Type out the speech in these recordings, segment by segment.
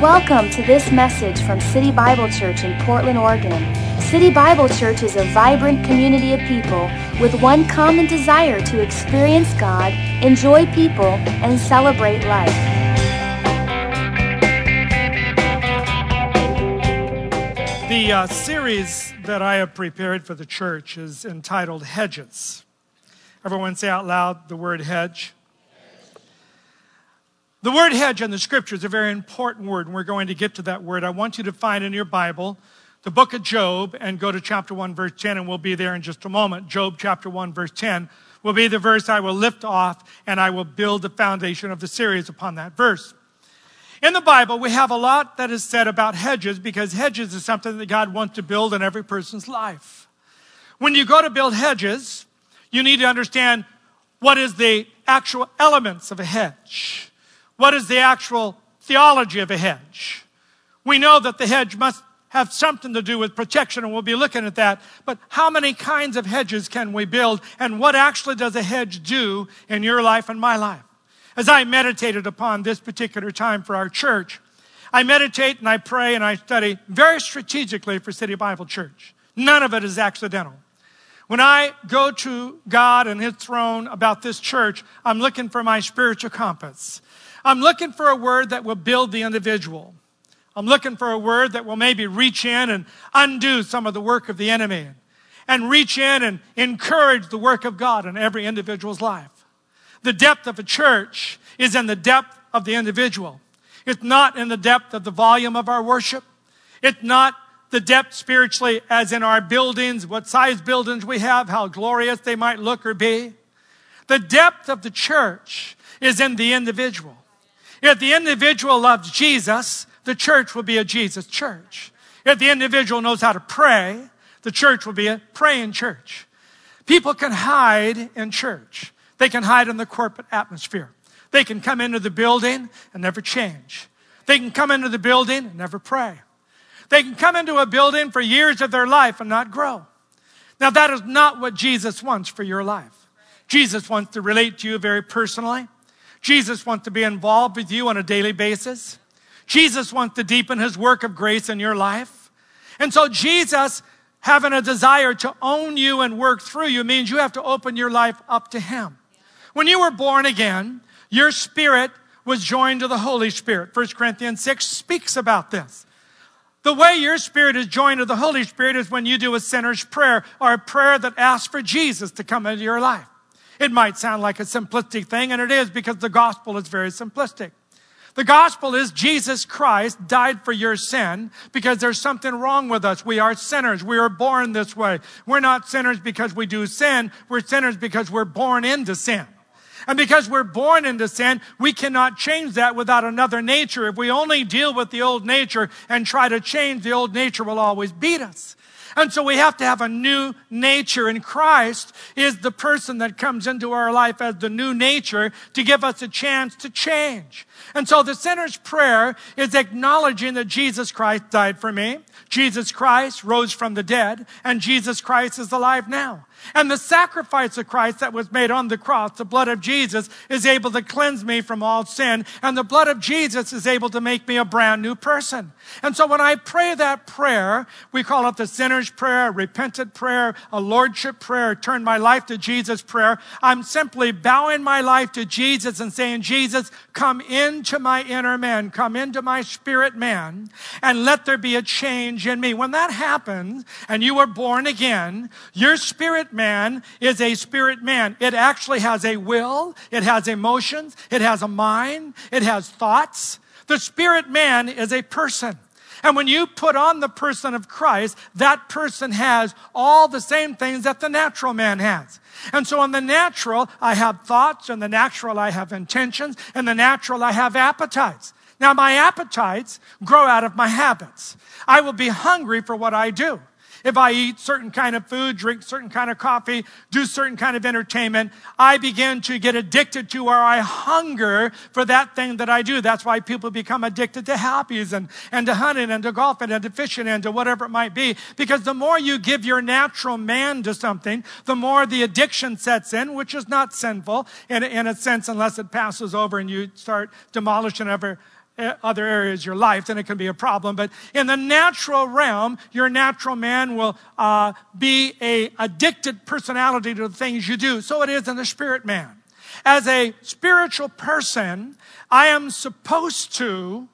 Welcome to this message from City Bible Church in Portland, Oregon. City Bible Church is a vibrant community of people with one common desire to experience God, enjoy people, and celebrate life. The uh, series that I have prepared for the church is entitled Hedges. Everyone say out loud the word hedge. The word hedge in the scripture is a very important word, and we're going to get to that word. I want you to find in your Bible the book of Job and go to chapter 1, verse 10, and we'll be there in just a moment. Job chapter 1, verse 10 will be the verse I will lift off, and I will build the foundation of the series upon that verse. In the Bible, we have a lot that is said about hedges because hedges is something that God wants to build in every person's life. When you go to build hedges, you need to understand what is the actual elements of a hedge. What is the actual theology of a hedge? We know that the hedge must have something to do with protection, and we'll be looking at that. But how many kinds of hedges can we build, and what actually does a hedge do in your life and my life? As I meditated upon this particular time for our church, I meditate and I pray and I study very strategically for City Bible Church. None of it is accidental. When I go to God and His throne about this church, I'm looking for my spiritual compass. I'm looking for a word that will build the individual. I'm looking for a word that will maybe reach in and undo some of the work of the enemy and reach in and encourage the work of God in every individual's life. The depth of a church is in the depth of the individual. It's not in the depth of the volume of our worship. It's not the depth spiritually as in our buildings, what size buildings we have, how glorious they might look or be. The depth of the church is in the individual. If the individual loves Jesus, the church will be a Jesus church. If the individual knows how to pray, the church will be a praying church. People can hide in church. They can hide in the corporate atmosphere. They can come into the building and never change. They can come into the building and never pray. They can come into a building for years of their life and not grow. Now, that is not what Jesus wants for your life. Jesus wants to relate to you very personally. Jesus wants to be involved with you on a daily basis. Jesus wants to deepen his work of grace in your life. And so Jesus having a desire to own you and work through you means you have to open your life up to him. When you were born again, your spirit was joined to the Holy Spirit. 1 Corinthians 6 speaks about this. The way your spirit is joined to the Holy Spirit is when you do a sinner's prayer or a prayer that asks for Jesus to come into your life. It might sound like a simplistic thing, and it is because the gospel is very simplistic. The gospel is Jesus Christ died for your sin because there's something wrong with us. We are sinners. We are born this way. We're not sinners because we do sin. We're sinners because we're born into sin. And because we're born into sin, we cannot change that without another nature. If we only deal with the old nature and try to change, the old nature will always beat us. And so we have to have a new nature. And Christ is the person that comes into our life as the new nature to give us a chance to change. And so the sinner's prayer is acknowledging that Jesus Christ died for me. Jesus Christ rose from the dead and Jesus Christ is alive now. And the sacrifice of Christ that was made on the cross, the blood of Jesus, is able to cleanse me from all sin. And the blood of Jesus is able to make me a brand new person. And so when I pray that prayer, we call it the sinner's prayer, a repentant prayer, a lordship prayer, turn my life to Jesus prayer. I'm simply bowing my life to Jesus and saying, Jesus, come into my inner man, come into my spirit man, and let there be a change in me. When that happens and you are born again, your spirit man is a spirit man. It actually has a will, it has emotions, it has a mind, it has thoughts. The spirit man is a person. And when you put on the person of Christ, that person has all the same things that the natural man has. And so in the natural, I have thoughts, in the natural, I have intentions, in the natural, I have appetites. Now, my appetites grow out of my habits. I will be hungry for what I do. If I eat certain kind of food, drink certain kind of coffee, do certain kind of entertainment, I begin to get addicted to or I hunger for that thing that I do. That's why people become addicted to happies and, and to hunting and to golfing and to fishing and to whatever it might be. Because the more you give your natural man to something, the more the addiction sets in, which is not sinful in, in a sense unless it passes over and you start demolishing every other areas of your life, then it can be a problem. But in the natural realm, your natural man will uh, be a addicted personality to the things you do. So it is in the spirit man. As a spiritual person, I am supposed to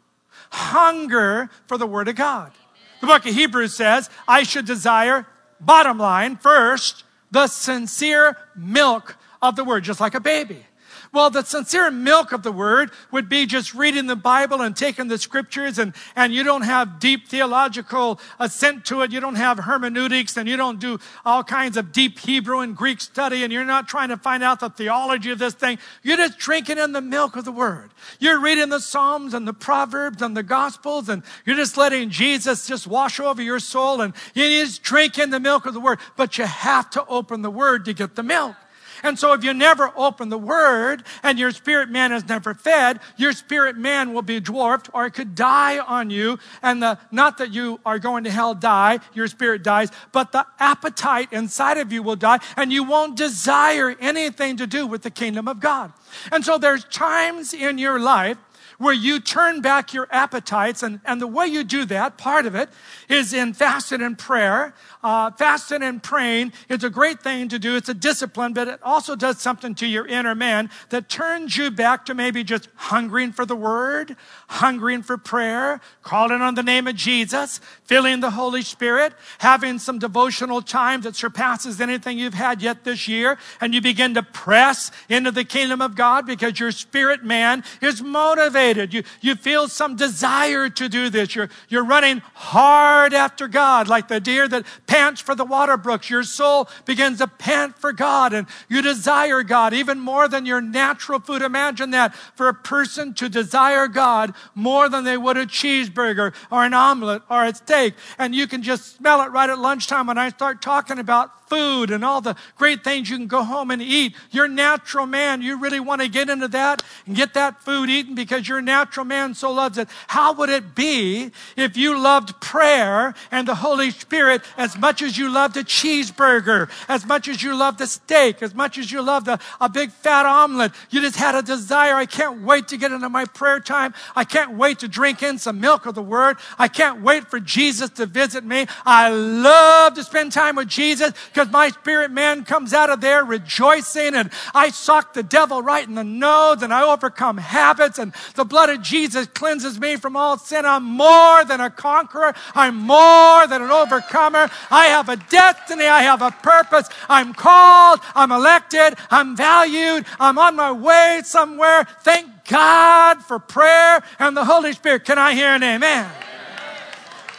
hunger for the Word of God. The book of Hebrews says, I should desire, bottom line, first, the sincere milk of the Word, just like a baby. Well, the sincere milk of the word would be just reading the Bible and taking the scriptures and, and you don't have deep theological assent to it. You don't have hermeneutics and you don't do all kinds of deep Hebrew and Greek study and you're not trying to find out the theology of this thing. You're just drinking in the milk of the word. You're reading the Psalms and the Proverbs and the Gospels and you're just letting Jesus just wash over your soul and you just drink in the milk of the word. But you have to open the word to get the milk. And so if you never open the word and your spirit man is never fed, your spirit man will be dwarfed or it could die on you. And the, not that you are going to hell die, your spirit dies, but the appetite inside of you will die and you won't desire anything to do with the kingdom of God. And so there's times in your life where you turn back your appetites. And, and the way you do that, part of it, is in fasting and prayer. Uh, fasting and praying is a great thing to do. It's a discipline, but it also does something to your inner man that turns you back to maybe just hungering for the word, hungering for prayer, calling on the name of Jesus, feeling the Holy Spirit, having some devotional time that surpasses anything you've had yet this year. And you begin to press into the kingdom of God because your spirit man is motivated. You, you feel some desire to do this. You're, you're running hard after God like the deer that pants for the water brooks. Your soul begins to pant for God and you desire God even more than your natural food. Imagine that for a person to desire God more than they would a cheeseburger or an omelet or a steak. And you can just smell it right at lunchtime when I start talking about food and all the great things you can go home and eat. You're natural man, you really want to get into that and get that food eaten because your natural man so loves it. How would it be if you loved prayer and the Holy Spirit as much as you loved a cheeseburger, as much as you loved a steak, as much as you loved a, a big fat omelet? You just had a desire. I can't wait to get into my prayer time. I can't wait to drink in some milk of the word. I can't wait for Jesus to visit me. I love to spend time with Jesus because my spirit man comes out of there rejoicing and I sock the devil right in the nose and I overcome habits and the blood of Jesus cleanses me from all sin. I'm more than a conqueror. I'm more than an overcomer. I have a destiny. I have a purpose. I'm called. I'm elected. I'm valued. I'm on my way somewhere. Thank God for prayer and the Holy Spirit. Can I hear an amen?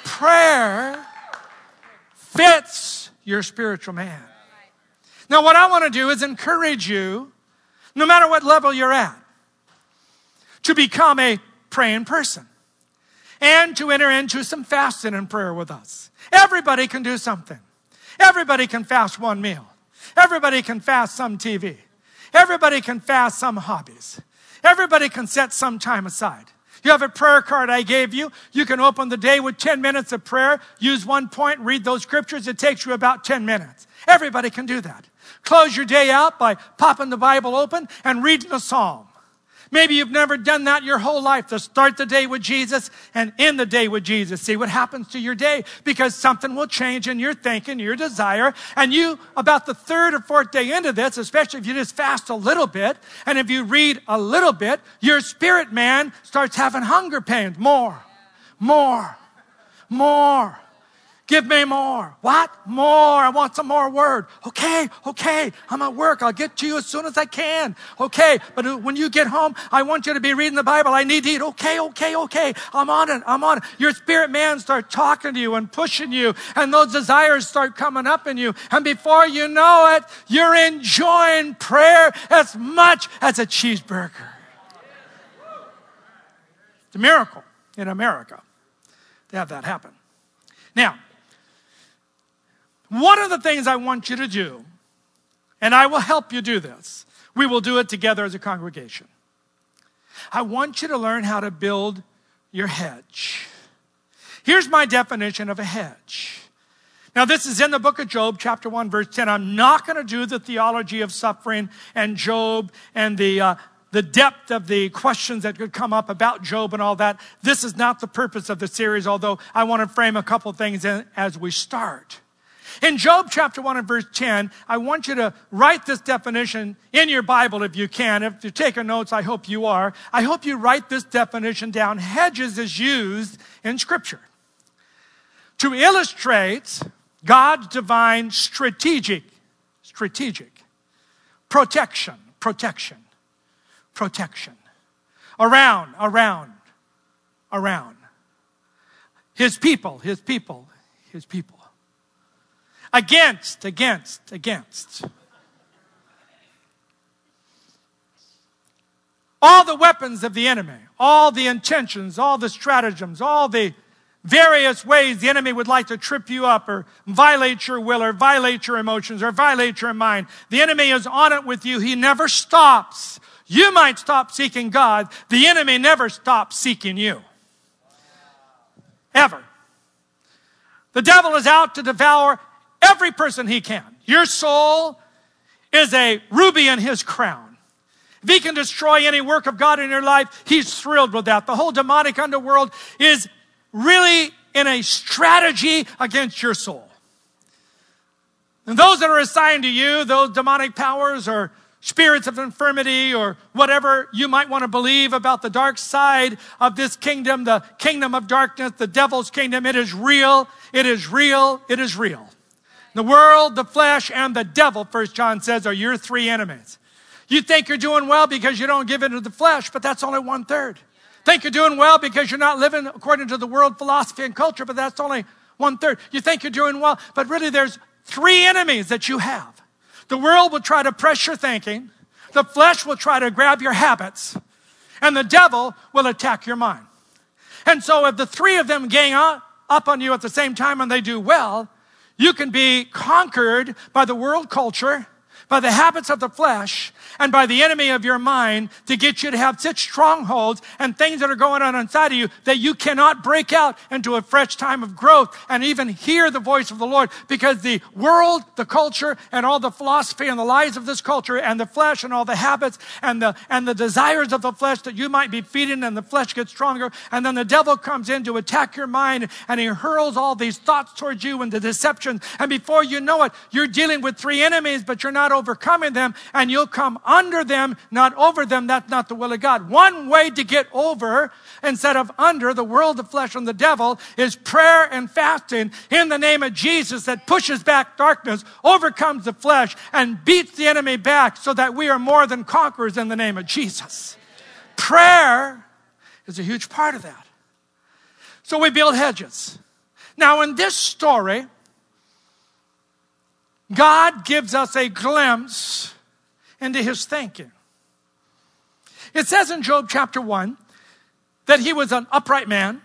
Prayer fits your spiritual man. Now, what I want to do is encourage you, no matter what level you're at, to become a praying person and to enter into some fasting and prayer with us. Everybody can do something. Everybody can fast one meal. Everybody can fast some TV. Everybody can fast some hobbies. Everybody can set some time aside. You have a prayer card I gave you. You can open the day with 10 minutes of prayer, use one point, read those scriptures. It takes you about 10 minutes. Everybody can do that. Close your day out by popping the Bible open and reading a psalm. Maybe you've never done that your whole life to start the day with Jesus and end the day with Jesus. See what happens to your day because something will change in your thinking, your desire. And you, about the third or fourth day into this, especially if you just fast a little bit and if you read a little bit, your spirit man starts having hunger pains. More, more, more. Give me more. What? More. I want some more word. Okay, okay. I'm at work. I'll get to you as soon as I can. Okay, but when you get home, I want you to be reading the Bible. I need to eat. Okay, okay, okay. I'm on it. I'm on it. Your spirit man start talking to you and pushing you, and those desires start coming up in you. And before you know it, you're enjoying prayer as much as a cheeseburger. It's a miracle in America to have that happen. Now, one of the things I want you to do, and I will help you do this, we will do it together as a congregation. I want you to learn how to build your hedge. Here's my definition of a hedge. Now, this is in the book of Job, chapter 1, verse 10. I'm not going to do the theology of suffering and Job and the, uh, the depth of the questions that could come up about Job and all that. This is not the purpose of the series, although I want to frame a couple things in as we start. In Job chapter 1 and verse 10, I want you to write this definition in your Bible if you can. If you're taking notes, I hope you are. I hope you write this definition down. Hedges is used in Scripture to illustrate God's divine strategic, strategic protection, protection, protection. Around, around, around. His people, his people, his people. Against, against, against. All the weapons of the enemy, all the intentions, all the stratagems, all the various ways the enemy would like to trip you up or violate your will or violate your emotions or violate your mind. The enemy is on it with you. He never stops. You might stop seeking God. The enemy never stops seeking you. Ever. The devil is out to devour every person he can. Your soul is a ruby in his crown. If he can destroy any work of God in your life, he's thrilled with that. The whole demonic underworld is really in a strategy against your soul. And those that are assigned to you, those demonic powers or spirits of infirmity or whatever you might want to believe about the dark side of this kingdom, the kingdom of darkness, the devil's kingdom, it is real, it is real, it is real. The world, the flesh, and the devil, First John says, are your three enemies. You think you're doing well because you don't give into the flesh, but that's only one third. Think you're doing well because you're not living according to the world philosophy and culture, but that's only one third. You think you're doing well, but really there's three enemies that you have. The world will try to press your thinking. The flesh will try to grab your habits. And the devil will attack your mind. And so if the three of them gang up on you at the same time and they do well, you can be conquered by the world culture, by the habits of the flesh, and by the enemy of your mind to get you to have such strongholds and things that are going on inside of you that you cannot break out into a fresh time of growth and even hear the voice of the Lord because the world, the culture, and all the philosophy and the lies of this culture and the flesh and all the habits and the, and the desires of the flesh that you might be feeding and the flesh gets stronger. And then the devil comes in to attack your mind and he hurls all these thoughts towards you and the deception. And before you know it, you're dealing with three enemies, but you're not overcoming them and you'll come under them, not over them. That's not the will of God. One way to get over instead of under the world, the flesh, and the devil is prayer and fasting in the name of Jesus that pushes back darkness, overcomes the flesh, and beats the enemy back so that we are more than conquerors in the name of Jesus. Prayer is a huge part of that. So we build hedges. Now, in this story, God gives us a glimpse into his thinking. It says in Job chapter 1 that he was an upright man.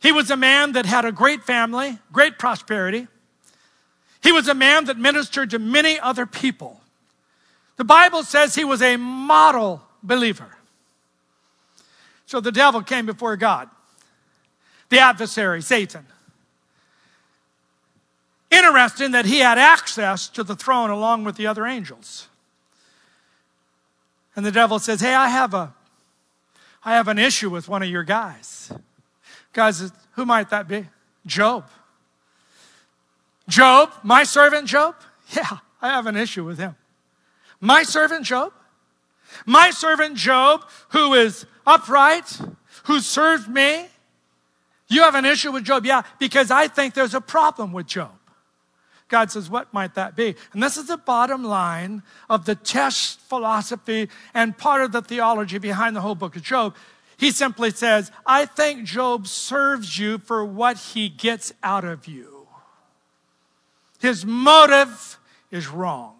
He was a man that had a great family, great prosperity. He was a man that ministered to many other people. The Bible says he was a model believer. So the devil came before God, the adversary, Satan. Interesting that he had access to the throne along with the other angels. And the devil says, Hey, I have a I have an issue with one of your guys. Guys, who might that be? Job. Job, my servant Job? Yeah, I have an issue with him. My servant Job? My servant Job, who is upright, who served me? You have an issue with Job? Yeah, because I think there's a problem with Job. God says, What might that be? And this is the bottom line of the test philosophy and part of the theology behind the whole book of Job. He simply says, I think Job serves you for what he gets out of you. His motive is wrong.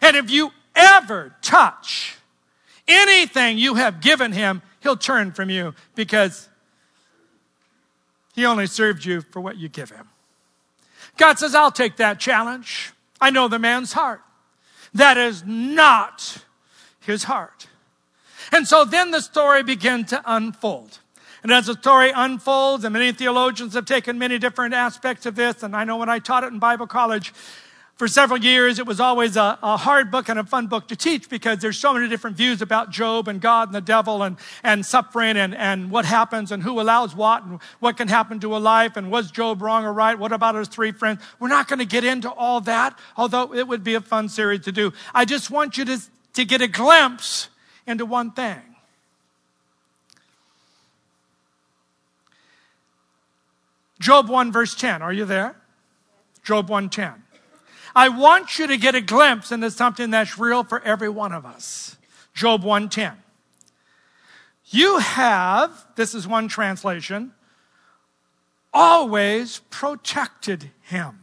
And if you ever touch anything you have given him, he'll turn from you because he only served you for what you give him. God says, I'll take that challenge. I know the man's heart. That is not his heart. And so then the story began to unfold. And as the story unfolds, and many theologians have taken many different aspects of this, and I know when I taught it in Bible college, for several years, it was always a, a, hard book and a fun book to teach because there's so many different views about Job and God and the devil and, and suffering and, and what happens and who allows what and what can happen to a life and was Job wrong or right? What about his three friends? We're not going to get into all that, although it would be a fun series to do. I just want you to, to get a glimpse into one thing. Job 1 verse 10. Are you there? Job 1:10. I want you to get a glimpse into something that's real for every one of us. Job 1:10. You have, this is one translation, always protected him.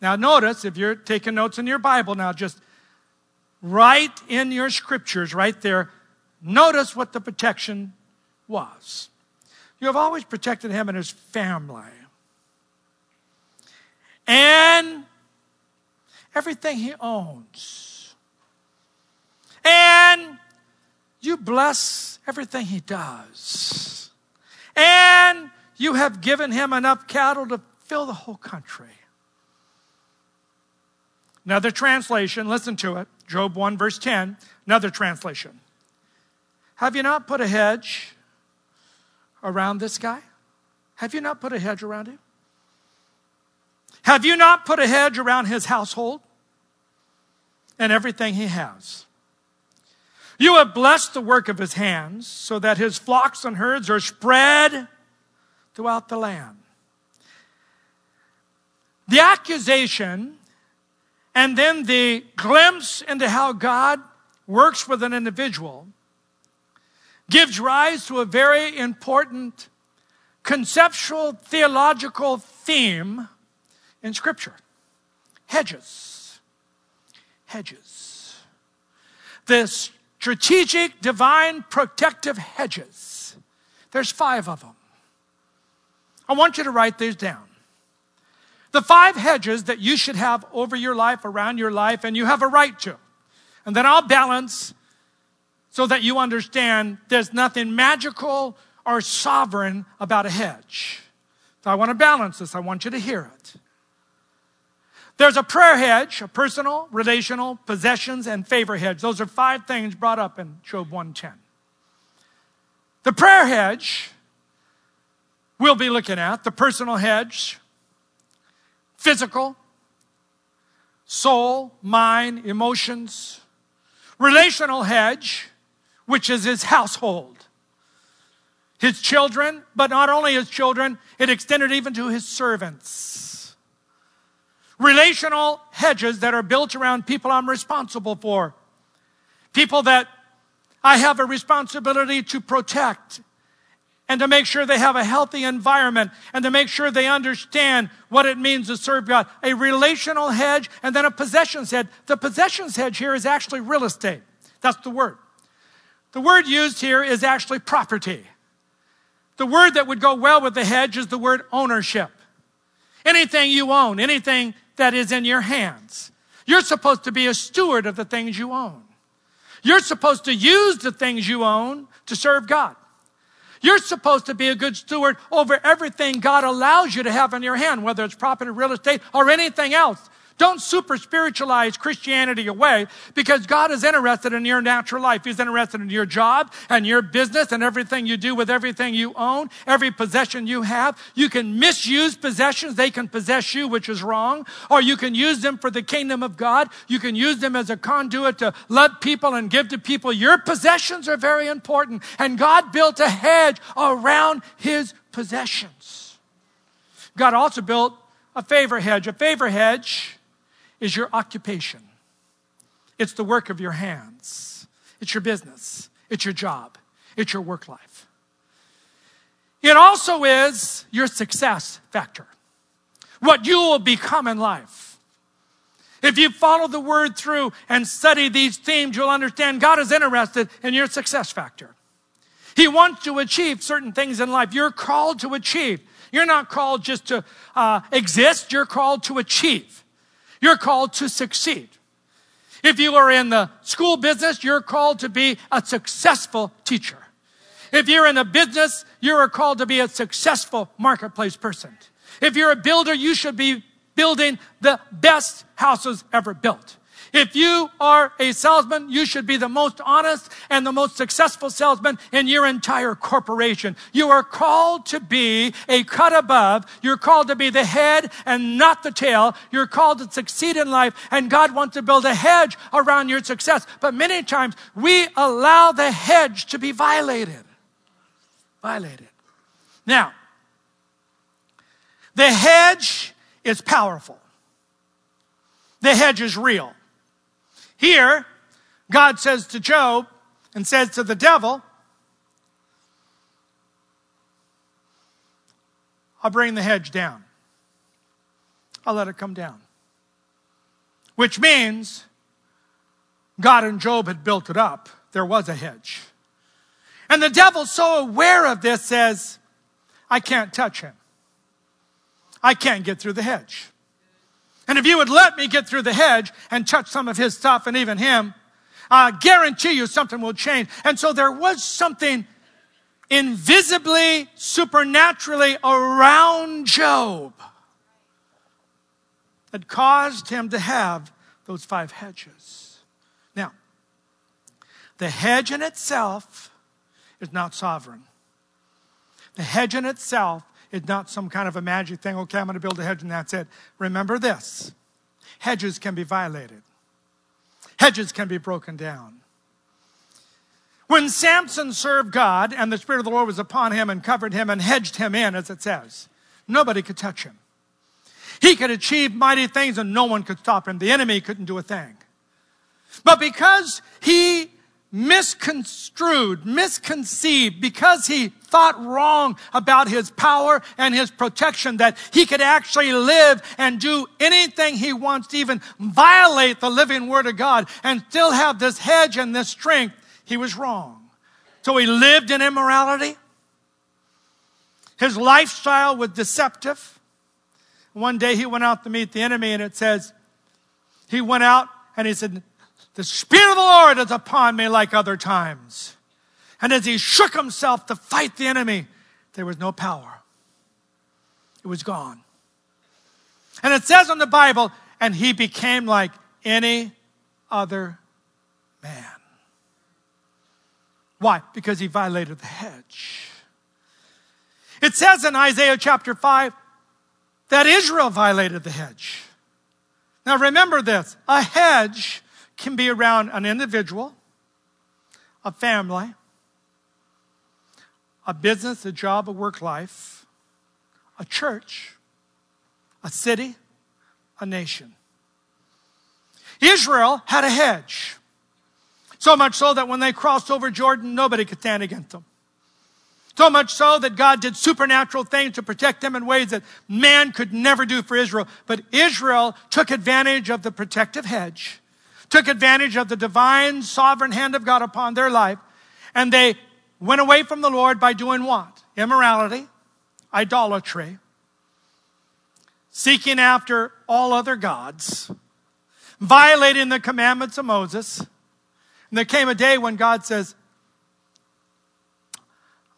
Now notice if you're taking notes in your Bible now just write in your scriptures right there notice what the protection was. You have always protected him and his family. And everything he owns. And you bless everything he does. And you have given him enough cattle to fill the whole country. Another translation, listen to it. Job 1, verse 10. Another translation. Have you not put a hedge around this guy? Have you not put a hedge around him? Have you not put a hedge around his household and everything he has? You have blessed the work of his hands so that his flocks and herds are spread throughout the land. The accusation and then the glimpse into how God works with an individual gives rise to a very important conceptual theological theme in Scripture hedges. Hedges. The strategic, divine, protective hedges. There's five of them. I want you to write these down. The five hedges that you should have over your life, around your life, and you have a right to. And then I'll balance so that you understand there's nothing magical or sovereign about a hedge. So I want to balance this. I want you to hear it. There's a prayer hedge, a personal, relational, possessions, and favor hedge. Those are five things brought up in Job 110. The prayer hedge we'll be looking at, the personal hedge, physical, soul, mind, emotions, relational hedge, which is his household, his children, but not only his children, it extended even to his servants relational hedges that are built around people I'm responsible for, people that I have a responsibility to protect and to make sure they have a healthy environment and to make sure they understand what it means to serve God. A relational hedge and then a possessions hedge. The possessions hedge here is actually real estate. That's the word. The word used here is actually property. The word that would go well with the hedge is the word ownership. Anything you own, anything that is in your hands. You're supposed to be a steward of the things you own. You're supposed to use the things you own to serve God. You're supposed to be a good steward over everything God allows you to have in your hand, whether it's property, real estate, or anything else. Don't super spiritualize Christianity away because God is interested in your natural life. He's interested in your job and your business and everything you do with everything you own, every possession you have. You can misuse possessions. They can possess you, which is wrong. Or you can use them for the kingdom of God. You can use them as a conduit to love people and give to people. Your possessions are very important. And God built a hedge around his possessions. God also built a favor hedge. A favor hedge is your occupation. It's the work of your hands. It's your business. It's your job. It's your work life. It also is your success factor. What you will become in life. If you follow the word through and study these themes, you'll understand God is interested in your success factor. He wants to achieve certain things in life. You're called to achieve. You're not called just to uh, exist, you're called to achieve. You're called to succeed. If you are in the school business, you're called to be a successful teacher. If you're in a business, you are called to be a successful marketplace person. If you're a builder, you should be building the best houses ever built. If you are a salesman, you should be the most honest and the most successful salesman in your entire corporation. You are called to be a cut above. You're called to be the head and not the tail. You're called to succeed in life, and God wants to build a hedge around your success. But many times we allow the hedge to be violated. Violated. Now, the hedge is powerful. The hedge is real. Here, God says to Job and says to the devil, I'll bring the hedge down. I'll let it come down. Which means God and Job had built it up. There was a hedge. And the devil, so aware of this, says, I can't touch him. I can't get through the hedge. And if you would let me get through the hedge and touch some of his stuff and even him, I guarantee you something will change. And so there was something invisibly, supernaturally around Job that caused him to have those five hedges. Now, the hedge in itself is not sovereign. The hedge in itself it's not some kind of a magic thing. Okay, I'm going to build a hedge and that's it. Remember this hedges can be violated, hedges can be broken down. When Samson served God and the Spirit of the Lord was upon him and covered him and hedged him in, as it says, nobody could touch him. He could achieve mighty things and no one could stop him. The enemy couldn't do a thing. But because he misconstrued, misconceived, because he thought wrong about his power and his protection, that he could actually live and do anything he wants to even violate the living word of God and still have this hedge and this strength, he was wrong. So he lived in immorality. His lifestyle was deceptive. One day he went out to meet the enemy, and it says, he went out and he said, the Spirit of the Lord is upon me like other times. And as he shook himself to fight the enemy, there was no power. It was gone. And it says in the Bible, and he became like any other man. Why? Because he violated the hedge. It says in Isaiah chapter 5 that Israel violated the hedge. Now remember this a hedge can be around an individual, a family, a business, a job, a work life, a church, a city, a nation. Israel had a hedge. So much so that when they crossed over Jordan, nobody could stand against them. So much so that God did supernatural things to protect them in ways that man could never do for Israel. But Israel took advantage of the protective hedge took advantage of the divine sovereign hand of God upon their life, and they went away from the Lord by doing what? Immorality, idolatry, seeking after all other gods, violating the commandments of Moses. And there came a day when God says,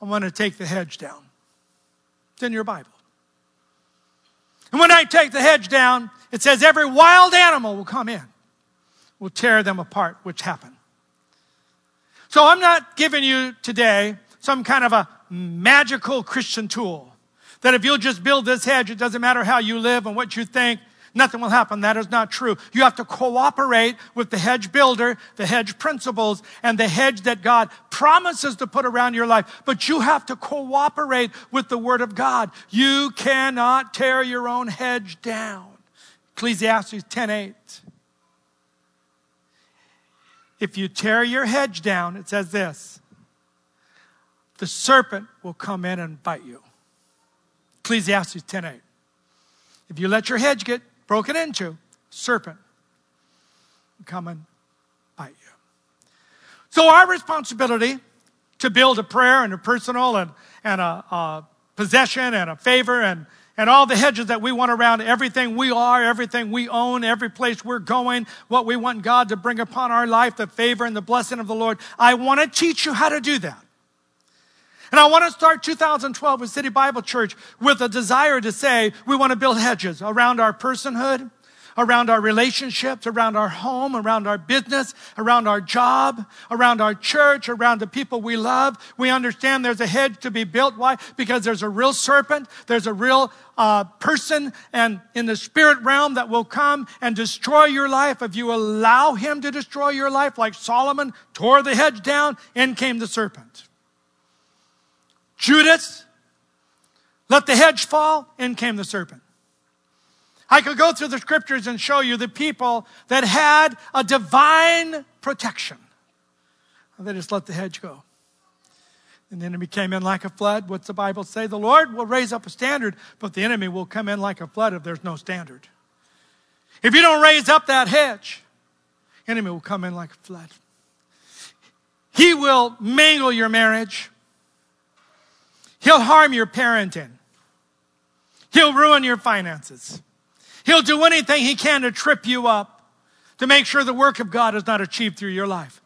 I want to take the hedge down. It's in your Bible. And when I take the hedge down, it says every wild animal will come in will tear them apart, which happened. So I'm not giving you today some kind of a magical Christian tool that if you'll just build this hedge, it doesn't matter how you live and what you think, nothing will happen. That is not true. You have to cooperate with the hedge builder, the hedge principles, and the hedge that God promises to put around your life. But you have to cooperate with the Word of God. You cannot tear your own hedge down. Ecclesiastes 10 8. If you tear your hedge down, it says this the serpent will come in and bite you. Ecclesiastes 10 8. If you let your hedge get broken into, serpent will come and bite you. So, our responsibility to build a prayer and a personal and, and a, a possession and a favor and and all the hedges that we want around everything we are, everything we own, every place we're going, what we want God to bring upon our life, the favor and the blessing of the Lord. I want to teach you how to do that. And I want to start 2012 with City Bible Church with a desire to say we want to build hedges around our personhood, around our relationships, around our home, around our business, around our job, around our church, around the people we love. We understand there's a hedge to be built. Why? Because there's a real serpent, there's a real uh, person and in the spirit realm that will come and destroy your life if you allow him to destroy your life, like Solomon tore the hedge down, in came the serpent. Judas let the hedge fall, in came the serpent. I could go through the scriptures and show you the people that had a divine protection. And they just let the hedge go. And the enemy came in like a flood. What's the Bible say? The Lord will raise up a standard, but the enemy will come in like a flood if there's no standard. If you don't raise up that hedge, enemy will come in like a flood. He will mangle your marriage. He'll harm your parenting. He'll ruin your finances. He'll do anything he can to trip you up to make sure the work of God is not achieved through your life.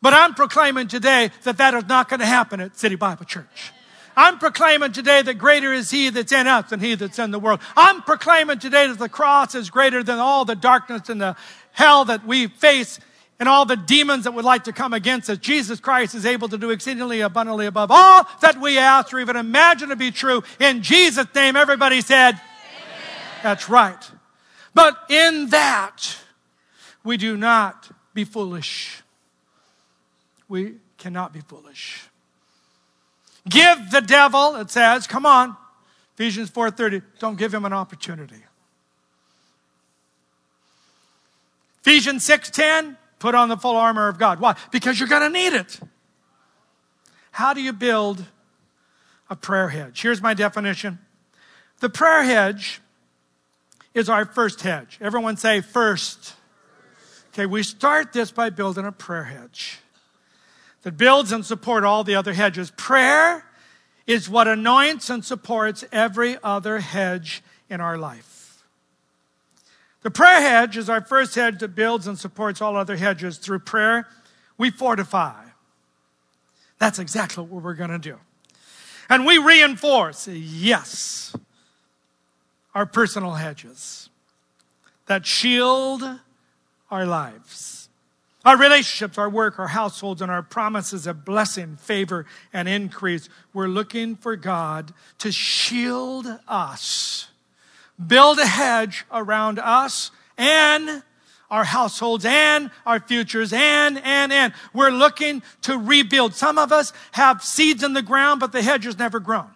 But I'm proclaiming today that that is not going to happen at City Bible Church. I'm proclaiming today that greater is He that's in us than He that's in the world. I'm proclaiming today that the cross is greater than all the darkness and the hell that we face and all the demons that would like to come against us, Jesus Christ is able to do exceedingly abundantly above all that we ask or even imagine to be true. In Jesus' name, everybody said. That's right. But in that, we do not be foolish. We cannot be foolish. Give the devil, it says, come on, Ephesians 4:30, don't give him an opportunity. Ephesians 6:10, Put on the full armor of God. Why? Because you're going to need it. How do you build a prayer hedge? Here's my definition the prayer hedge is our first hedge. Everyone say first. Okay, we start this by building a prayer hedge that builds and supports all the other hedges. Prayer is what anoints and supports every other hedge in our life. The prayer hedge is our first hedge that builds and supports all other hedges. Through prayer, we fortify. That's exactly what we're going to do. And we reinforce, yes, our personal hedges that shield our lives, our relationships, our work, our households, and our promises of blessing, favor, and increase. We're looking for God to shield us build a hedge around us and our households and our futures and, and, and. We're looking to rebuild. Some of us have seeds in the ground, but the hedge has never grown.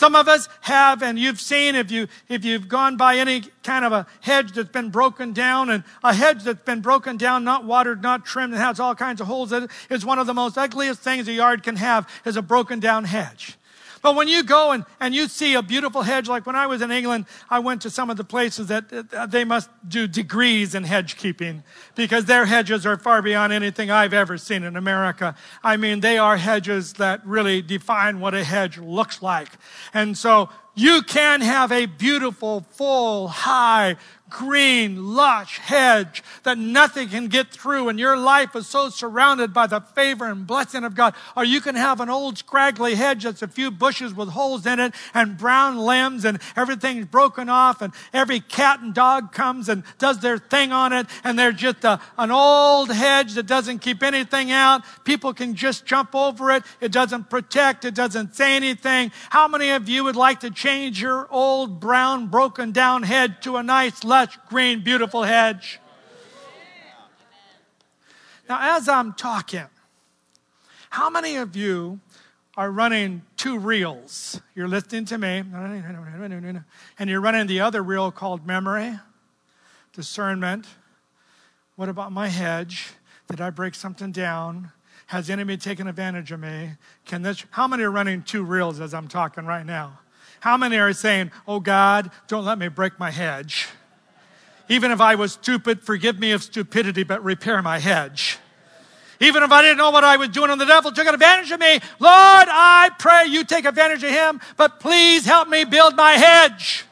Some of us have, and you've seen if you if you've gone by any kind of a hedge that's been broken down, and a hedge that's been broken down, not watered, not trimmed, and has all kinds of holes in it, is one of the most ugliest things a yard can have is a broken down hedge. But when you go and, and you see a beautiful hedge, like when I was in England, I went to some of the places that they must do degrees in hedge keeping because their hedges are far beyond anything I've ever seen in America. I mean, they are hedges that really define what a hedge looks like. And so you can have a beautiful, full, high, green, lush hedge that nothing can get through, and your life is so surrounded by the favor and blessing of God. Or you can have an old, scraggly hedge that's a few bushes with holes in it and brown limbs, and everything's broken off, and every cat and dog comes and does their thing on it, and they're just a, an old hedge that doesn't keep anything out. People can just jump over it. It doesn't protect, it doesn't say anything. How many of you would like to change your old, brown, broken down hedge to a nice, lush, green, beautiful hedge. Now, as I'm talking, how many of you are running two reels? You're listening to me, and you're running the other reel called memory, discernment. What about my hedge? Did I break something down? Has the enemy taken advantage of me? Can this? How many are running two reels as I'm talking right now? How many are saying, "Oh God, don't let me break my hedge"? Even if I was stupid, forgive me of stupidity, but repair my hedge. Even if I didn't know what I was doing and the devil took advantage of me, Lord, I pray you take advantage of him, but please help me build my hedge.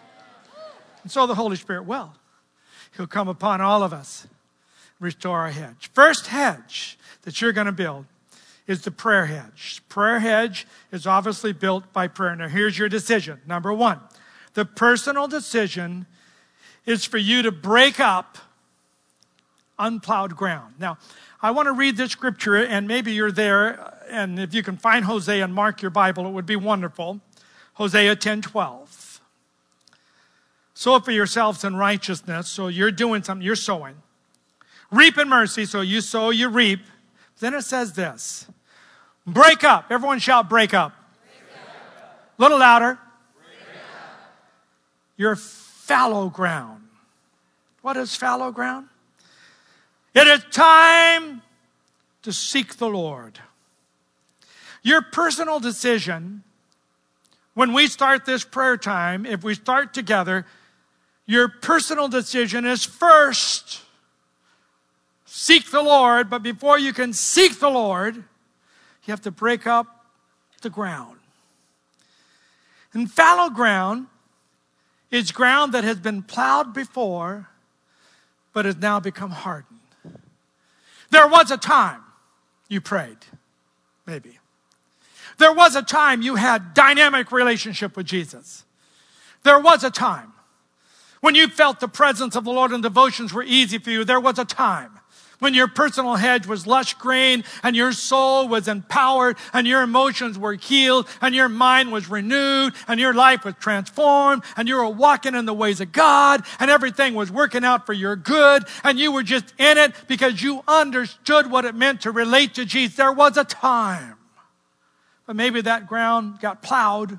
And so the Holy Spirit will. He'll come upon all of us, restore our hedge. First hedge that you're going to build is the prayer hedge. Prayer hedge is obviously built by prayer. Now, here's your decision. Number one, the personal decision is for you to break up unplowed ground. Now, I want to read this scripture, and maybe you're there, and if you can find Hosea and mark your Bible, it would be wonderful. Hosea 10 12. Sow for yourselves in righteousness, so you're doing something, you're sowing. Reap in mercy, so you sow, you reap. Then it says this Break up. Everyone shout, break up. A little louder. Your fallow ground. What is fallow ground? It is time to seek the Lord. Your personal decision, when we start this prayer time, if we start together, your personal decision is first seek the Lord, but before you can seek the Lord, you have to break up the ground. And fallow ground is ground that has been plowed before, but has now become hardened. There was a time you prayed, maybe. There was a time you had dynamic relationship with Jesus. There was a time when you felt the presence of the Lord and devotions were easy for you. There was a time when your personal hedge was lush green and your soul was empowered and your emotions were healed and your mind was renewed and your life was transformed and you were walking in the ways of God and everything was working out for your good and you were just in it because you understood what it meant to relate to Jesus. There was a time. But maybe that ground got plowed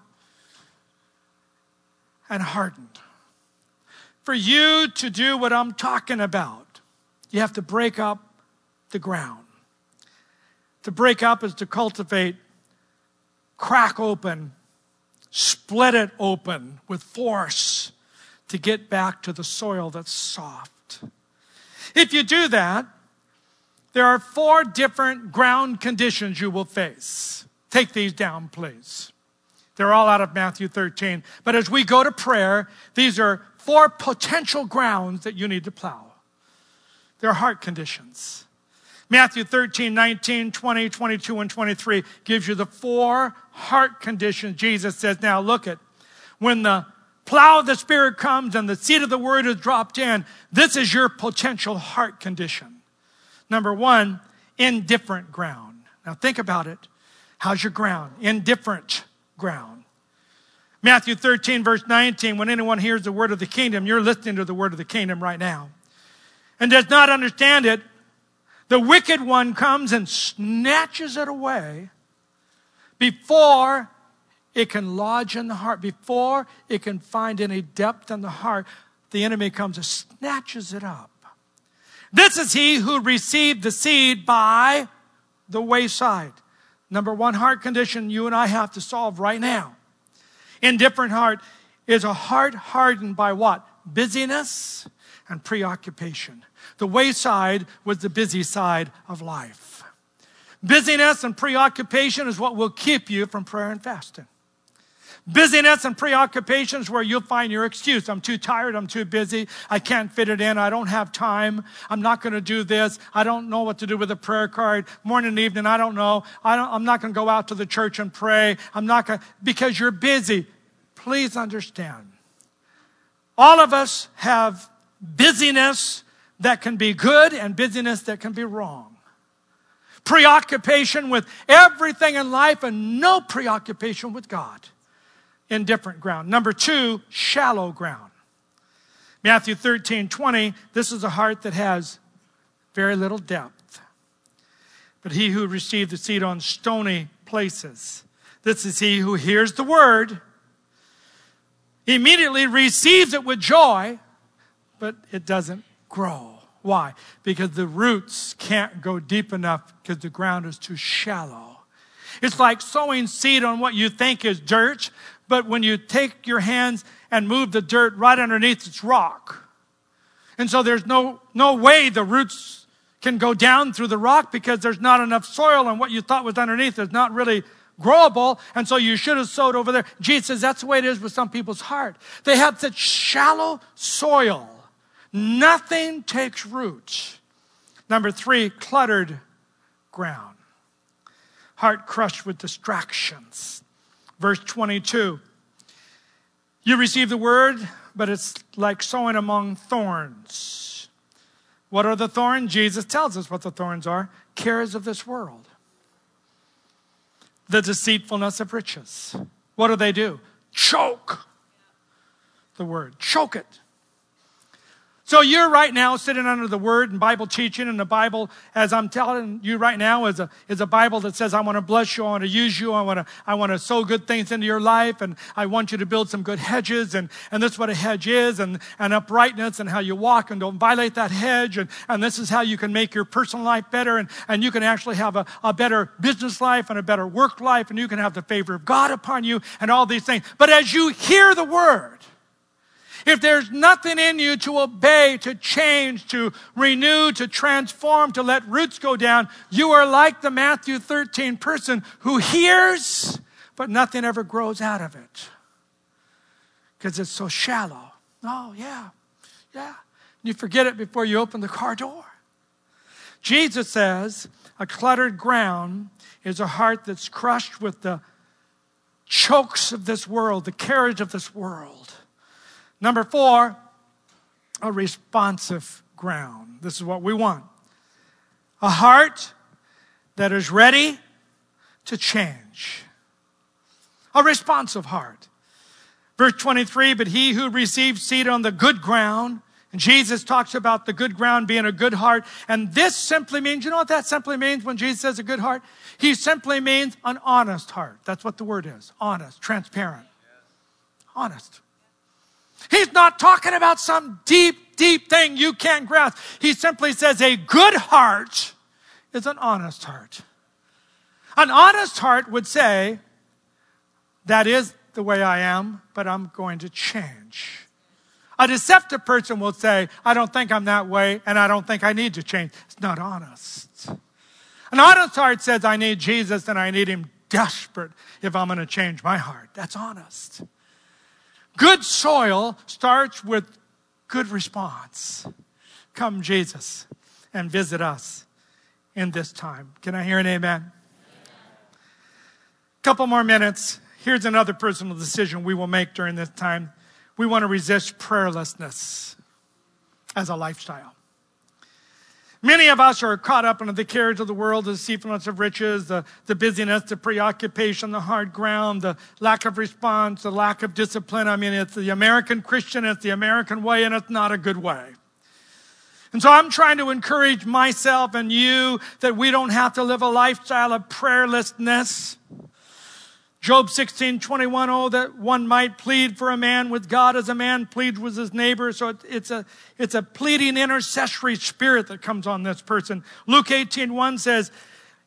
and hardened. For you to do what I'm talking about, you have to break up the ground. To break up is to cultivate, crack open, split it open with force to get back to the soil that's soft. If you do that, there are four different ground conditions you will face. Take these down, please. They're all out of Matthew 13. But as we go to prayer, these are four potential grounds that you need to plow. Their heart conditions. Matthew 13, 19, 20, 22, and 23 gives you the four heart conditions. Jesus says, now look at when the plow of the Spirit comes and the seed of the word is dropped in, this is your potential heart condition. Number one, indifferent ground. Now think about it. How's your ground? Indifferent ground. Matthew 13, verse 19, when anyone hears the word of the kingdom, you're listening to the word of the kingdom right now and does not understand it, the wicked one comes and snatches it away before it can lodge in the heart, before it can find any depth in the heart. The enemy comes and snatches it up. This is he who received the seed by the wayside. Number one heart condition you and I have to solve right now. Indifferent heart is a heart hardened by what? Busyness and preoccupation. The wayside was the busy side of life. Busyness and preoccupation is what will keep you from prayer and fasting. Busyness and preoccupation is where you'll find your excuse. I'm too tired. I'm too busy. I can't fit it in. I don't have time. I'm not going to do this. I don't know what to do with a prayer card. Morning and evening, I don't know. I I'm not going to go out to the church and pray. I'm not going because you're busy. Please understand. All of us have busyness that can be good and busyness that can be wrong. Preoccupation with everything in life and no preoccupation with God. Indifferent ground. Number two, shallow ground. Matthew 13, 20, this is a heart that has very little depth. But he who received the seed on stony places, this is he who hears the word, immediately receives it with joy, but it doesn't grow. Why? Because the roots can't go deep enough because the ground is too shallow. It's like sowing seed on what you think is dirt, but when you take your hands and move the dirt right underneath, it's rock. And so there's no, no way the roots can go down through the rock because there's not enough soil and what you thought was underneath is not really growable. And so you should have sowed over there. Jesus says that's the way it is with some people's heart. They have such shallow soil Nothing takes root. Number three, cluttered ground. heart crushed with distractions. Verse 22 You receive the word, but it's like sowing among thorns. What are the thorns? Jesus tells us what the thorns are cares of this world, the deceitfulness of riches. What do they do? Choke the word, choke it. So you're right now sitting under the word and Bible teaching, and the Bible, as I'm telling you right now, is a, is a Bible that says, I want to bless you, I want to use you, I want to, I want to sow good things into your life, and I want you to build some good hedges, and, and this is what a hedge is, and, and uprightness, and how you walk, and don't violate that hedge, and, and this is how you can make your personal life better, and, and you can actually have a, a better business life and a better work life, and you can have the favor of God upon you, and all these things. But as you hear the word, if there's nothing in you to obey, to change, to renew, to transform, to let roots go down, you are like the Matthew 13 person who hears, but nothing ever grows out of it because it's so shallow. Oh, yeah, yeah. You forget it before you open the car door. Jesus says a cluttered ground is a heart that's crushed with the chokes of this world, the carriage of this world. Number four, a responsive ground. This is what we want a heart that is ready to change. A responsive heart. Verse 23 But he who receives seed on the good ground, and Jesus talks about the good ground being a good heart. And this simply means, you know what that simply means when Jesus says a good heart? He simply means an honest heart. That's what the word is honest, transparent. Honest. He's not talking about some deep, deep thing you can't grasp. He simply says a good heart is an honest heart. An honest heart would say, that is the way I am, but I'm going to change. A deceptive person will say, I don't think I'm that way and I don't think I need to change. It's not honest. An honest heart says, I need Jesus and I need him desperate if I'm going to change my heart. That's honest. Good soil starts with good response. Come, Jesus, and visit us in this time. Can I hear an amen? Couple more minutes. Here's another personal decision we will make during this time. We want to resist prayerlessness as a lifestyle. Many of us are caught up in the cares of the world, the deceitfulness of riches, the, the busyness, the preoccupation, the hard ground, the lack of response, the lack of discipline. I mean, it's the American Christian, it's the American way, and it's not a good way. And so I'm trying to encourage myself and you that we don't have to live a lifestyle of prayerlessness. Job 16, 21, oh, that one might plead for a man with God as a man pleads with his neighbor. So it's a, it's a pleading intercessory spirit that comes on this person. Luke 18, 1 says,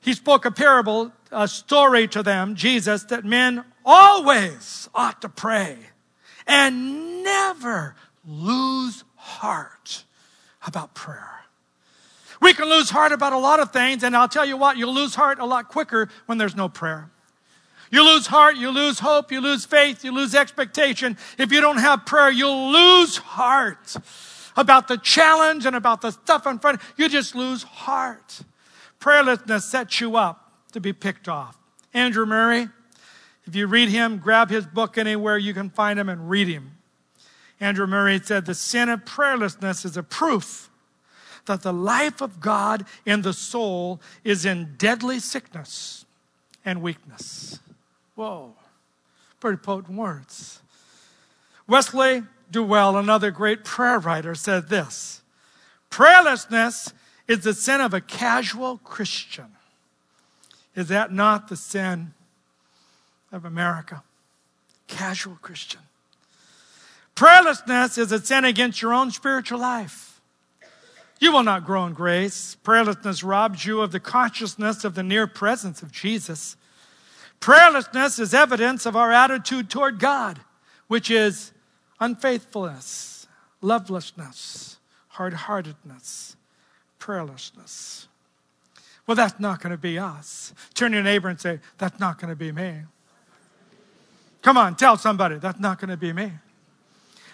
he spoke a parable, a story to them, Jesus, that men always ought to pray and never lose heart about prayer. We can lose heart about a lot of things, and I'll tell you what, you'll lose heart a lot quicker when there's no prayer. You lose heart, you lose hope, you lose faith, you lose expectation. If you don't have prayer, you'll lose heart about the challenge and about the stuff in front. You just lose heart. Prayerlessness sets you up to be picked off. Andrew Murray, if you read him, grab his book anywhere you can find him and read him. Andrew Murray said, The sin of prayerlessness is a proof that the life of God in the soul is in deadly sickness and weakness. Whoa, pretty potent words. Wesley Duewel, another great prayer writer, said this Prayerlessness is the sin of a casual Christian. Is that not the sin of America? Casual Christian. Prayerlessness is a sin against your own spiritual life. You will not grow in grace. Prayerlessness robs you of the consciousness of the near presence of Jesus. Prayerlessness is evidence of our attitude toward God, which is unfaithfulness, lovelessness, hard heartedness, prayerlessness. Well, that's not going to be us. Turn to your neighbor and say, That's not going to be me. Come on, tell somebody, That's not going to be me.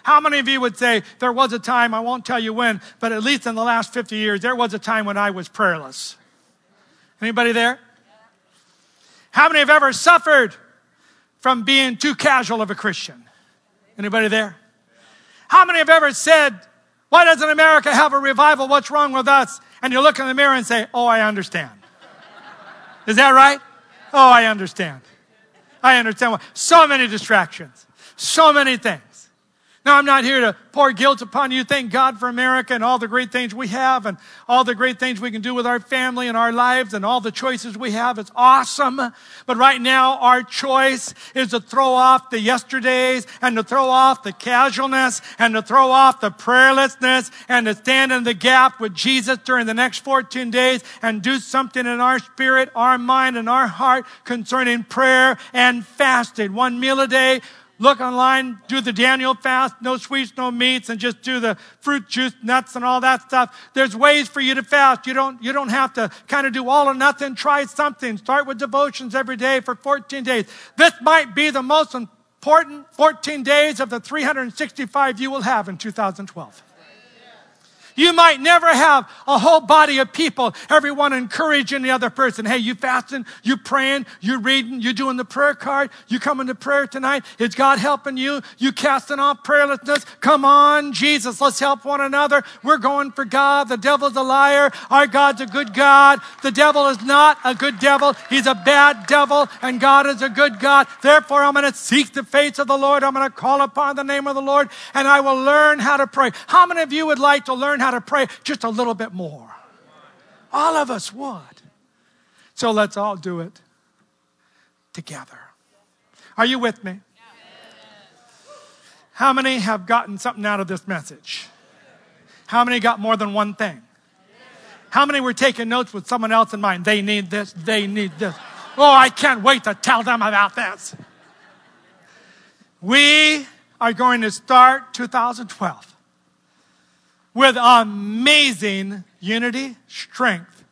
How many of you would say, There was a time, I won't tell you when, but at least in the last 50 years, there was a time when I was prayerless? Anybody there? How many have ever suffered from being too casual of a Christian? Anybody there? How many have ever said, Why doesn't America have a revival? What's wrong with us? And you look in the mirror and say, Oh, I understand. Is that right? Oh, I understand. I understand. So many distractions, so many things. Now, I'm not here to pour guilt upon you. Thank God for America and all the great things we have and all the great things we can do with our family and our lives and all the choices we have. It's awesome. But right now, our choice is to throw off the yesterdays and to throw off the casualness and to throw off the prayerlessness and to stand in the gap with Jesus during the next 14 days and do something in our spirit, our mind, and our heart concerning prayer and fasting. One meal a day look online, do the Daniel fast, no sweets, no meats, and just do the fruit juice, nuts, and all that stuff. There's ways for you to fast. You don't, you don't have to kind of do all or nothing. Try something. Start with devotions every day for 14 days. This might be the most important 14 days of the 365 you will have in 2012. You might never have a whole body of people, everyone encouraging the other person. Hey, you fasting, you praying, you reading, you doing the prayer card, you coming to prayer tonight. Is God helping you? You casting off prayerlessness? Come on, Jesus, let's help one another. We're going for God. The devil's a liar. Our God's a good God. The devil is not a good devil. He's a bad devil, and God is a good God. Therefore, I'm going to seek the face of the Lord. I'm going to call upon the name of the Lord, and I will learn how to pray. How many of you would like to learn how how to pray just a little bit more. All of us would. So let's all do it together. Are you with me? How many have gotten something out of this message? How many got more than one thing? How many were taking notes with someone else in mind? They need this, they need this. Oh, I can't wait to tell them about this. We are going to start 2012 with amazing unity, strength,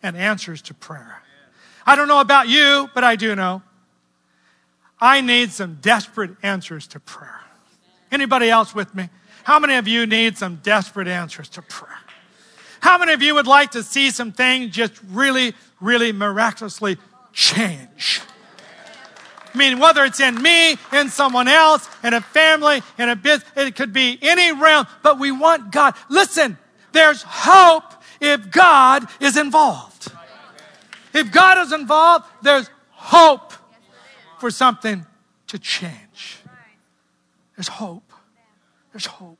and answers to prayer. I don't know about you, but I do know. I need some desperate answers to prayer. Anybody else with me? How many of you need some desperate answers to prayer? How many of you would like to see some things just really, really miraculously change? I mean, whether it's in me, in someone else, in a family, in a business, it could be any realm, but we want God. Listen, there's hope if God is involved. If God is involved, there's hope for something to change. There's hope. There's hope.